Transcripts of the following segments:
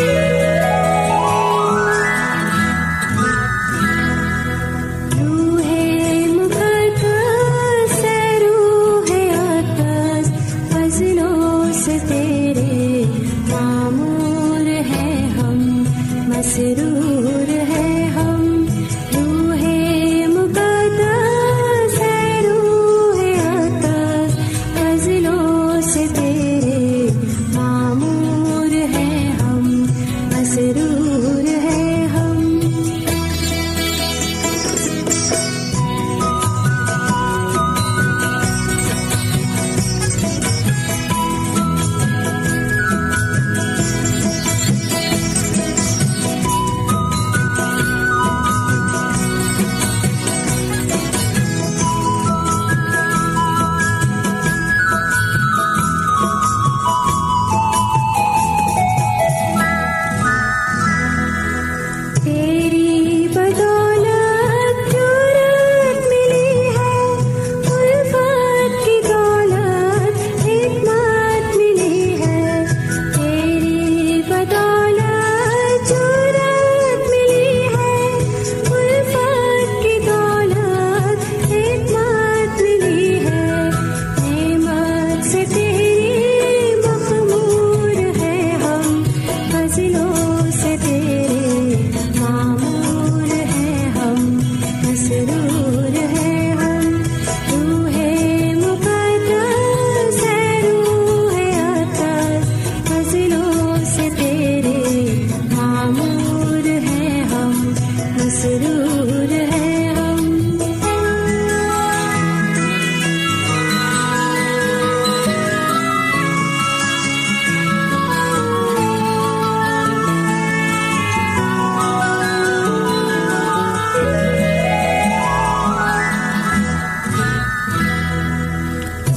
Yeah.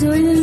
ظلم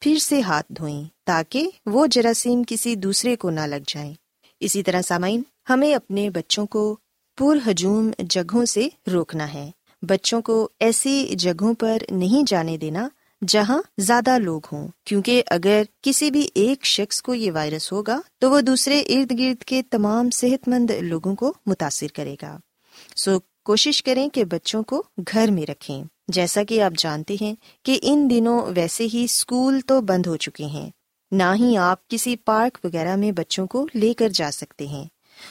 پھر سے ہاتھ دھوئیں تاکہ وہ جراثیم کسی دوسرے کو نہ لگ جائیں۔ اسی طرح سامعین، ہمیں اپنے بچوں کو پر ہجوم جگہوں سے روکنا ہے۔ بچوں کو ایسی جگہوں پر نہیں جانے دینا جہاں زیادہ لوگ ہوں، کیونکہ اگر کسی بھی ایک شخص کو یہ وائرس ہوگا تو وہ دوسرے ارد گرد کے تمام صحت مند لوگوں کو متاثر کرے گا۔ سو کوشش کریں کہ بچوں کو گھر میں رکھیں۔ جیسا کہ آپ جانتے ہیں کہ ان دنوں ویسے ہی اسکول تو بند ہو چکے ہیں۔ نہ ہی آپ کسی پارک وغیرہ میں بچوں کو لے کر جا سکتے ہیں۔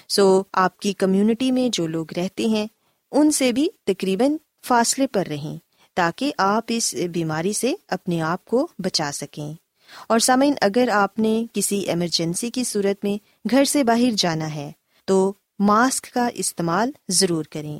سو آپ کی کمیونٹی میں جو لوگ رہتے ہیں، ان سے بھی تقریباً فاصلے پر رہیں تاکہ آپ اس بیماری سے اپنے آپ کو بچا سکیں۔ اور سامعین، اگر آپ نے کسی ایمرجنسی کی صورت میں گھر سے باہر جانا ہے، تو ماسک کا استعمال ضرور کریں۔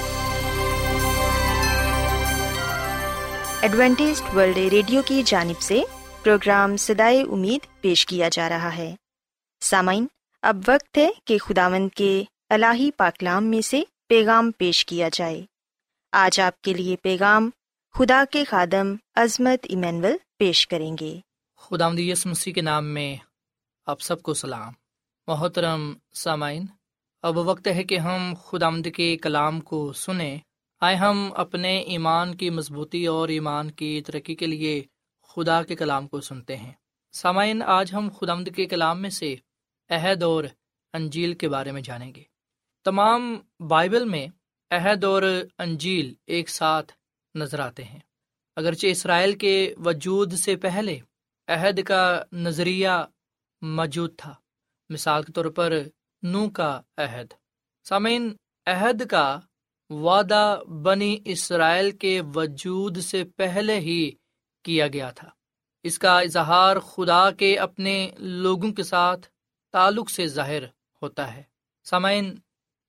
Adventist World Radio کی جانب سے پروگرام سدائے امید پیش کیا جا رہا ہے۔ سامعین، اب وقت ہے کہ خداوند کے الہی پاکلام میں سے پیغام پیش کیا جائے۔ آج آپ کے لیے پیغام خدا کے خادم عظمت ایمینول پیش کریں گے۔ خدا یس مسیح کے نام میں آپ سب کو سلام۔ محترم سامعین، اب وقت ہے کہ ہم خدا آمد کے کلام کو سنیں۔ آئے ہم اپنے ایمان کی مضبوطی اور ایمان کی ترقی کے لیے خدا کے کلام کو سنتے ہیں۔ سامعین، آج ہم خدا آمد کے کلام میں سے عہد اور انجیل کے بارے میں جانیں گے۔ تمام بائبل میں عہد اور انجیل ایک ساتھ نظر آتے ہیں۔ اگرچہ اسرائیل کے وجود سے پہلے عہد کا نظریہ موجود تھا، مثال کے طور پر نو کا عہد۔ سامعین، عہد کا وعدہ بنی اسرائیل کے وجود سے پہلے ہی کیا گیا تھا۔ اس کا اظہار خدا کے اپنے لوگوں کے ساتھ تعلق سے ظاہر ہوتا ہے۔ سامعین،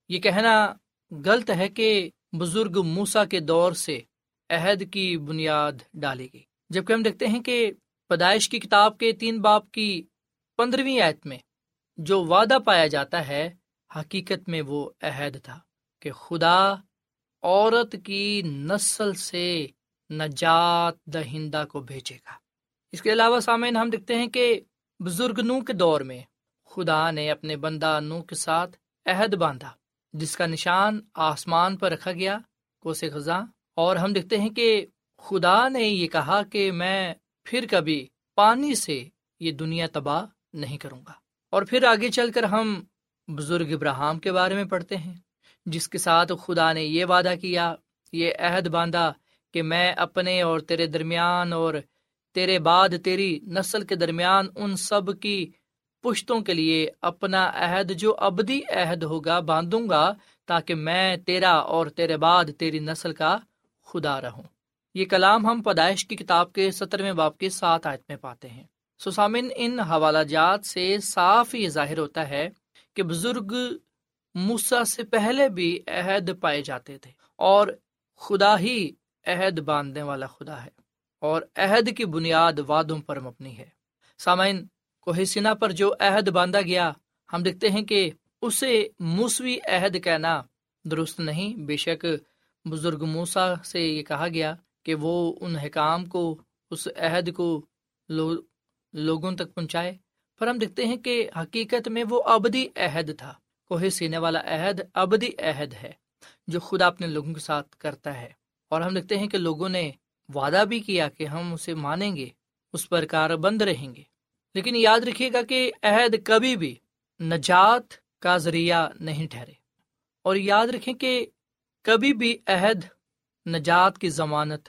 یہ کہنا غلط ہے کہ بزرگ موسا کے دور سے عہد کی بنیاد ڈالی گئی۔ جبکہ ہم دیکھتے ہیں کہ پیدائش کی کتاب کے تین باپ کی پندرہویں آیت میں جو وعدہ پایا جاتا ہے، حقیقت میں وہ عہد تھا کہ خدا عورت کی نسل سے نجات دہندہ کو بھیجے گا۔ اس کے علاوہ سامعین، ہم دیکھتے ہیں کہ بزرگ نو کے دور میں خدا نے اپنے بندہ نو کے ساتھ عہد باندھا، جس کا نشان آسمان پر رکھا گیا کوسے خزاں اور ہم دیکھتے ہیں کہ خدا نے یہ کہا کہ میں پھر کبھی پانی سے یہ دنیا تباہ نہیں کروں گا۔ اور پھر آگے چل کر ہم بزرگ ابراہم کے بارے میں پڑھتے ہیں۔ جس کے ساتھ خدا نے یہ وعدہ کیا، یہ عہد باندھا کہ میں اپنے اور تیرے درمیان اور تیرے بعد تیری نسل کے درمیان ان سب کی پشتوں کے لیے اپنا عہد، جو ابدی عہد ہوگا، باندھوں گا تاکہ میں تیرا اور تیرے بعد تیری نسل کا خدا رہوں۔ یہ کلام ہم پیدائش کی کتاب کے سترویں باپ کے ساتھ آیت میں پاتے ہیں۔ سسامن ان حوالہ جات سے صاف یہ ظاہر ہوتا ہے کہ بزرگ موسا سے پہلے بھی عہد پائے جاتے تھے اور خدا ہی عہد باندھنے والا خدا ہے اور عہد کی بنیاد وادوں پر مبنی ہے۔ سامعین، کوہ سنا پر جو عہد باندھا گیا، ہم دیکھتے ہیں کہ اسے موسوی عہد کہنا درست نہیں۔ بے شک بزرگ موسا سے یہ کہا گیا کہ وہ ان حکام کو، اس عہد کو لو، لوگوں تک پہنچائے۔ پر ہم دیکھتے ہیں کہ حقیقت میں وہ ابدی عہد تھا۔ کوہ سینے والا عہد ابدی عہد ہے، جو خدا اپنے لوگوں کے ساتھ کرتا ہے۔ اور ہم دیکھتے ہیں کہ لوگوں نے وعدہ بھی کیا کہ ہم اسے مانیں گے، اس پر کار بند رہیں گے۔ لیکن یاد رکھیے گا کہ عہد کبھی بھی نجات کا ذریعہ نہیں ٹھہرے۔ اور یاد رکھیں کہ کبھی بھی عہد نجات کی ضمانت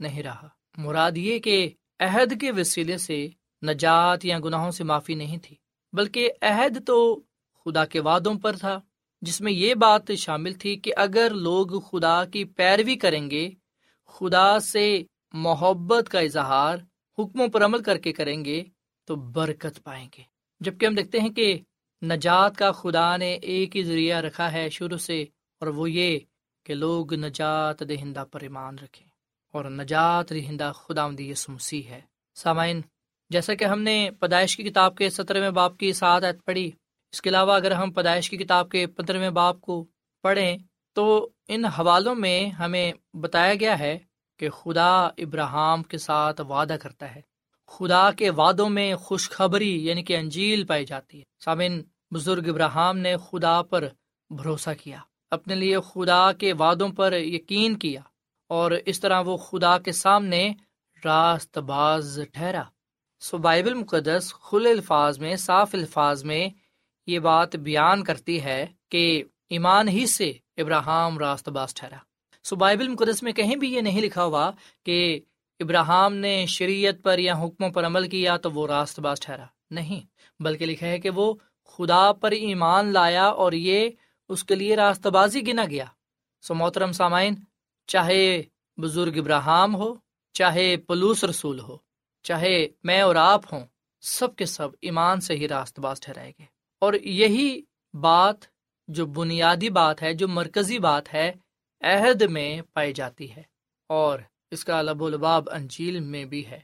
نہیں رہا۔ مراد یہ کہ عہد کے وسیلے سے نجات یا گناہوں سے معافی نہیں تھی، بلکہ عہد تو خدا کے وعدوں پر تھا، جس میں یہ بات شامل تھی کہ اگر لوگ خدا کی پیروی کریں گے، خدا سے محبت کا اظہار حکموں پر عمل کر کے کریں گے، تو برکت پائیں گے۔ جبکہ ہم دیکھتے ہیں کہ نجات کا خدا نے ایک ہی ذریعہ رکھا ہے شروع سے، اور وہ یہ کہ لوگ نجات دہندہ پر ایمان رکھیں۔ اور نجات دہندہ خدا مسیح ہے۔ سامعین، جیسا کہ ہم نے پیدائش کی کتاب کے سترویں باپ کی ساتھ عید پڑھی اس کے علاوہ اگر ہم پیدائش کی کتاب کے پندرہویں باپ کو پڑھیں تو ان حوالوں میں ہمیں بتایا گیا ہے کہ خدا ابراہم کے ساتھ وعدہ کرتا ہے۔ خدا کے وعدوں میں خوشخبری یعنی کہ انجیل پائی جاتی ہے۔ سامن بزرگ ابراہم نے خدا پر بھروسہ کیا، اپنے لیے خدا کے وعدوں پر یقین کیا اور اس طرح وہ خدا کے سامنے راست باز ٹھہرا۔ سو بائبل مقدس کھلے الفاظ میں، صاف الفاظ میں یہ بات بیان کرتی ہے کہ ایمان ہی سے ابراہم راست باز ٹھہرا۔ سو بائبل مقدس میں کہیں بھی یہ نہیں لکھا ہوا کہ ابراہم نے شریعت پر یا حکموں پر عمل کیا تو وہ راست باز ٹھہرا۔ نہیں، بلکہ لکھا ہے کہ وہ خدا پر ایمان لایا اور یہ اس کے لیے راست بازی گنا گیا۔ سو محترم سامعین، چاہے بزرگ ابراہم ہو، چاہے پلوس رسول ہو، چاہے میں اور آپ ہوں، سب کے سب ایمان سے ہی راست باز ٹھہرائے گے اور یہی بات جو بنیادی بات ہے، جو مرکزی بات ہے، عہد میں پائی جاتی ہے۔ اور اس کا لب و لباب انجیل میں بھی ہے۔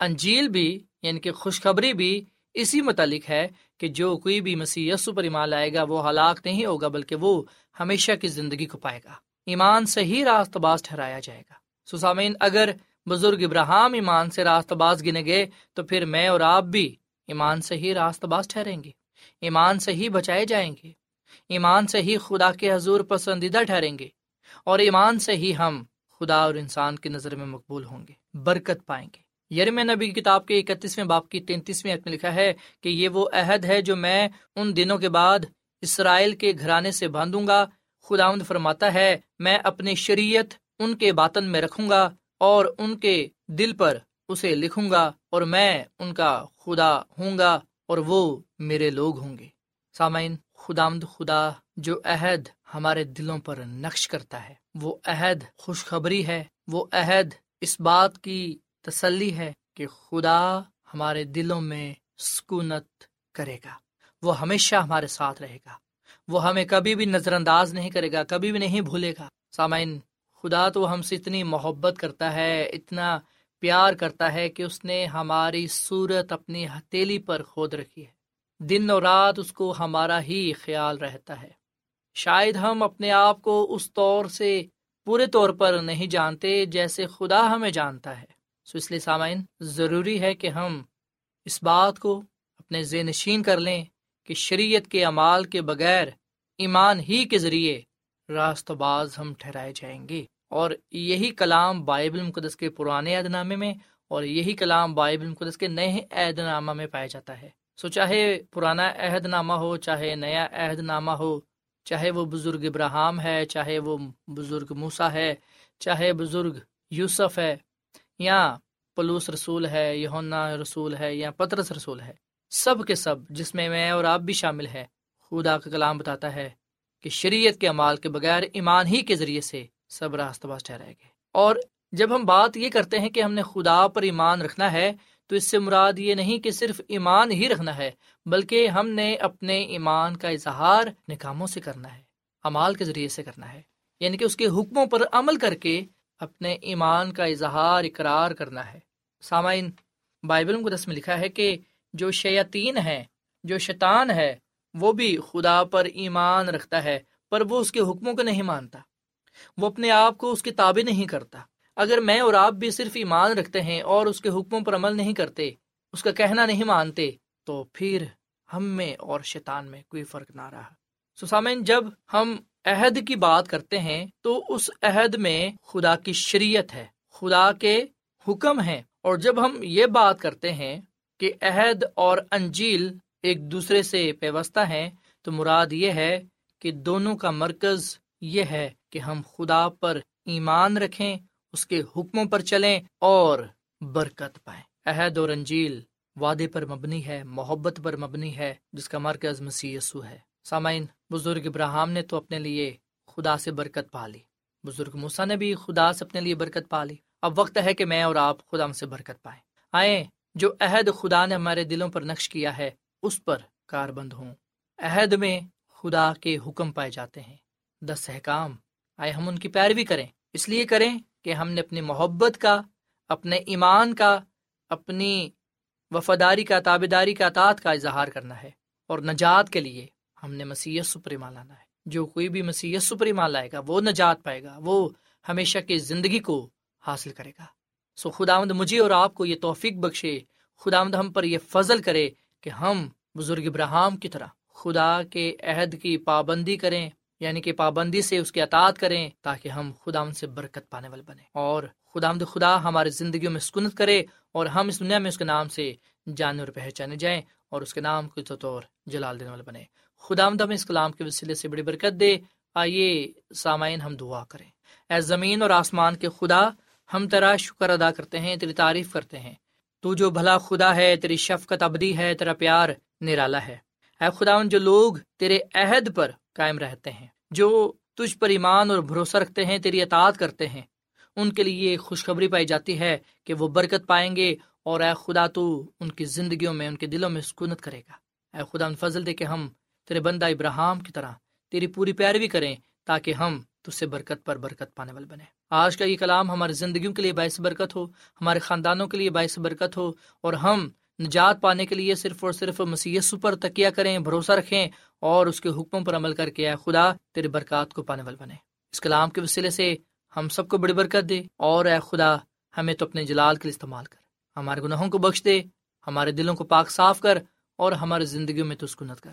انجیل بھی یعنی کہ خوشخبری بھی اسی متعلق ہے کہ جو کوئی بھی مسیح یسو پر ایمان لائے گا، وہ ہلاک نہیں ہوگا، بلکہ وہ ہمیشہ کی زندگی کو پائے گا۔ ایمان سے ہی راست باز ٹھہرایا جائے گا۔ سسامین اگر بزرگ ابراہم ایمان سے راست باز گنے گئے، تو پھر میں اور آپ بھی ایمان سے ہی راست باز ٹھہریں گے۔ ایمان سے ہی بچائے جائیں گے۔ ایمان سے ہی خدا کے حضور پسندیدہ ٹھہریں گے اور ایمان سے ہی ہم خدا اور انسان کی نظر میں مقبول ہوں گے، برکت پائیں گے۔ یرم نبی کی کتاب کے اکتیسویں باپ کی تینتیسویں میں لکھا ہے کہ یہ وہ عہد ہے جو میں ان دنوں کے بعد اسرائیل کے گھرانے سے باندھوں گا۔ خدا فرماتا ہے، میں اپنی شریعت ان کے باطن میں رکھوں گا اور ان کے دل پر اسے لکھوں گا اور میں ان کا خدا ہوں گا۔ اور وہ میرے لوگ ہوں گے۔ سامعین خدامد خدا جو عہد ہمارے دلوں پر نقش کرتا ہے، وہ عہد خوشخبری ہے، وہ عہد اس بات کی تسلی ہے کہ خدا ہمارے دلوں میں سکونت کرے گا۔ وہ ہمیشہ ہمارے ساتھ رہے گا۔ وہ ہمیں کبھی بھی نظر انداز نہیں کرے گا، کبھی بھی نہیں بھولے گا۔ سامعین، خدا تو ہم سے اتنی محبت کرتا ہے، اتنا پیار کرتا ہے کہ اس نے ہماری صورت اپنی ہتیلی پر کھود رکھی ہے۔ دن اور رات اس کو ہمارا ہی خیال رہتا ہے۔ شاید ہم اپنے آپ کو اس طور سے پورے طور پر نہیں جانتے جیسے خدا ہمیں جانتا ہے۔ سو اس لیے سامعین، ضروری ہے کہ ہم اس بات کو اپنے ذہن نشین کر لیں کہ شریعت کے اعمال کے بغیر ایمان ہی کے ذریعے راست باز ہم ٹھہرائے جائیں گے۔ اور یہی کلام بائبل مقدس کے پرانے عہد نامے میں اور یہی کلام بائبل مقدس کے نئے عہد نامہ میں پایا جاتا ہے۔ سو چاہے پرانا عہد نامہ ہو، چاہے نیا عہد نامہ ہو، چاہے وہ بزرگ ابراہم ہے، چاہے وہ بزرگ موسا ہے، چاہے بزرگ یوسف ہے، یا پلوس رسول ہے یونا رسول ہے، یا پترس رسول ہے، سب کے سب جس میں میں اور آپ بھی شامل ہے خدا کا کلام بتاتا ہے کہ شریعت کے امال کے بغیر ایمان ہی کے ذریعے سے سب راست باز ٹھہرائے گئے۔ اور جب ہم بات یہ کرتے ہیں کہ ہم نے خدا پر ایمان رکھنا ہے، تو اس سے مراد یہ نہیں کہ صرف ایمان ہی رکھنا ہے، بلکہ ہم نے اپنے ایمان کا اظہار اپنے کاموں سے کرنا ہے، امال کے ذریعے سے کرنا ہے۔ یعنی کہ اس کے حکموں پر عمل کر کے اپنے ایمان کا اظہار، اقرار کرنا ہے۔ سامعین، بائبل کو میں لکھا ہے کہ جو شیطین ہے جو شیطان ہے، وہ بھی خدا پر ایمان رکھتا ہے، پر وہ اس کے حکموں کو نہیں مانتا۔ وہ اپنے آپ کو اس کے تابع نہیں کرتا۔ اگر میں اور آپ بھی صرف ایمان رکھتے ہیں اور اس کے حکموں پر عمل نہیں کرتے، اس کا کہنا نہیں مانتے، تو پھر ہم میں اور شیطان میں کوئی فرق نہ رہا۔ سسامین جب ہم عہد کی بات کرتے ہیں، تو اس عہد میں خدا کی شریعت ہے، خدا کے حکم ہے اور جب ہم یہ بات کرتے ہیں کہ عہد اور انجیل ایک دوسرے سے پیوستہ ہیں، تو مراد یہ ہے کہ دونوں کا مرکز یہ ہے کہ ہم خدا پر ایمان رکھیں، اس کے حکموں پر چلیں اور برکت پائیں۔ عہد اور انجیل وعدے پر مبنی ہے، محبت پر مبنی ہے، جس کا مرکز مسی ہے۔ سامعین، بزرگ ابراہم نے تو اپنے لیے خدا سے برکت پا لی۔ بزرگ موسا نے بھی خدا سے اپنے لیے برکت پا لی۔ اب وقت ہے کہ میں اور آپ خدا سے برکت پائیں۔ آئے جو عہد خدا نے ہمارے دلوں پر نقش کیا ہے، اس پر کار بند ہوں۔ عہد میں خدا کے حکم پائے جاتے ہیں۔ دس احکام آئے ہم ان کی پیروی کریں۔ اس لیے کریں کہ ہم نے اپنی محبت کا، اپنے ایمان کا، اپنی وفاداری کا تابے داری کا، اطاعت کا اظہار کرنا ہے۔ اور نجات کے لیے ہم نے مسیح سپر ایمان لانا ہے۔ جو کوئی بھی مسیح سپر ایمان لائے گا، وہ نجات پائے گا، وہ ہمیشہ کی زندگی کو حاصل کرے گا۔ سو خدا مد مجھے اور آپ کو یہ توفیق بخشے۔ خدا مد ہم پر یہ فضل کرے کہ ہم بزرگ ابراہم کی طرح خدا کے عہد کی پابندی کریں۔ یعنی کہ پابندی سے اس کی اطاعت کریں تاکہ ہم خدا ان سے برکت پانے والے بنے اور خدا مد خدا ہماری زندگیوں میں سکونت کرے اور ہم اس دنیا میں اس کے نام سے جانے اور پہچانے جائیں اور اس کے نام کو طور جلال دینے والے بنے خدا مد ہم اس کلام کے وسیلے سے بڑی برکت دے۔ آئیے سامعین ہم دعا کریں۔ اے زمین اور آسمان کے خدا، ہم تیرا شکر ادا کرتے ہیں، تیری تعریف کرتے ہیں۔ تو جو بھلا خدا ہے، تیری شفقت ابدی ہے، تیرا پیار نرالا ہے۔ اے خدا جو لوگ تیرے عہد پر قائم رہتے ہیں، جو تجھ پر ایمان اور بھروسہ رکھتے ہیں، تیری اطاعت کرتے ہیں۔ ان کے لیے خوشخبری پائی جاتی ہے کہ وہ برکت پائیں گے اور اے خدا تو ان کی زندگیوں میں، ان کے دلوں میں سکونت کرے گا۔ اے خدا، ان فضل دے کہ ہم تیرے بندہ ابراہم کی طرح تیری پوری پیروی کریں تاکہ ہم تج سے برکت پر برکت پانے والے بنے آج کا یہ کلام ہماری زندگیوں کے لیے باعث برکت ہو، ہمارے خاندانوں کے لیے باعث برکت ہو اور ہم نجات پانے کے لیے صرف اور صرف مسیح پر تکیہ کریں، بھروسہ رکھیں اور اس کے حکموں پر عمل کر کے اے خدا تیرے برکات کو پانے والے بنے۔ اس کلام کے وسیلے سے ہم سب کو بڑی برکت دے اور اے خدا، ہمیں تو اپنے جلال کے لیے استعمال کر۔ ہمارے گناہوں کو بخش دے، ہمارے دلوں کو پاک صاف کر اور ہماری زندگیوں میں تسکنت کر۔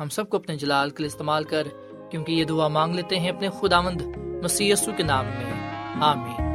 ہم سب کو اپنے جلال کے لیے استعمال کر، کیونکہ یہ دعا مانگ لیتے ہیں اپنے خداوند مسی کے نام میں۔ آمین۔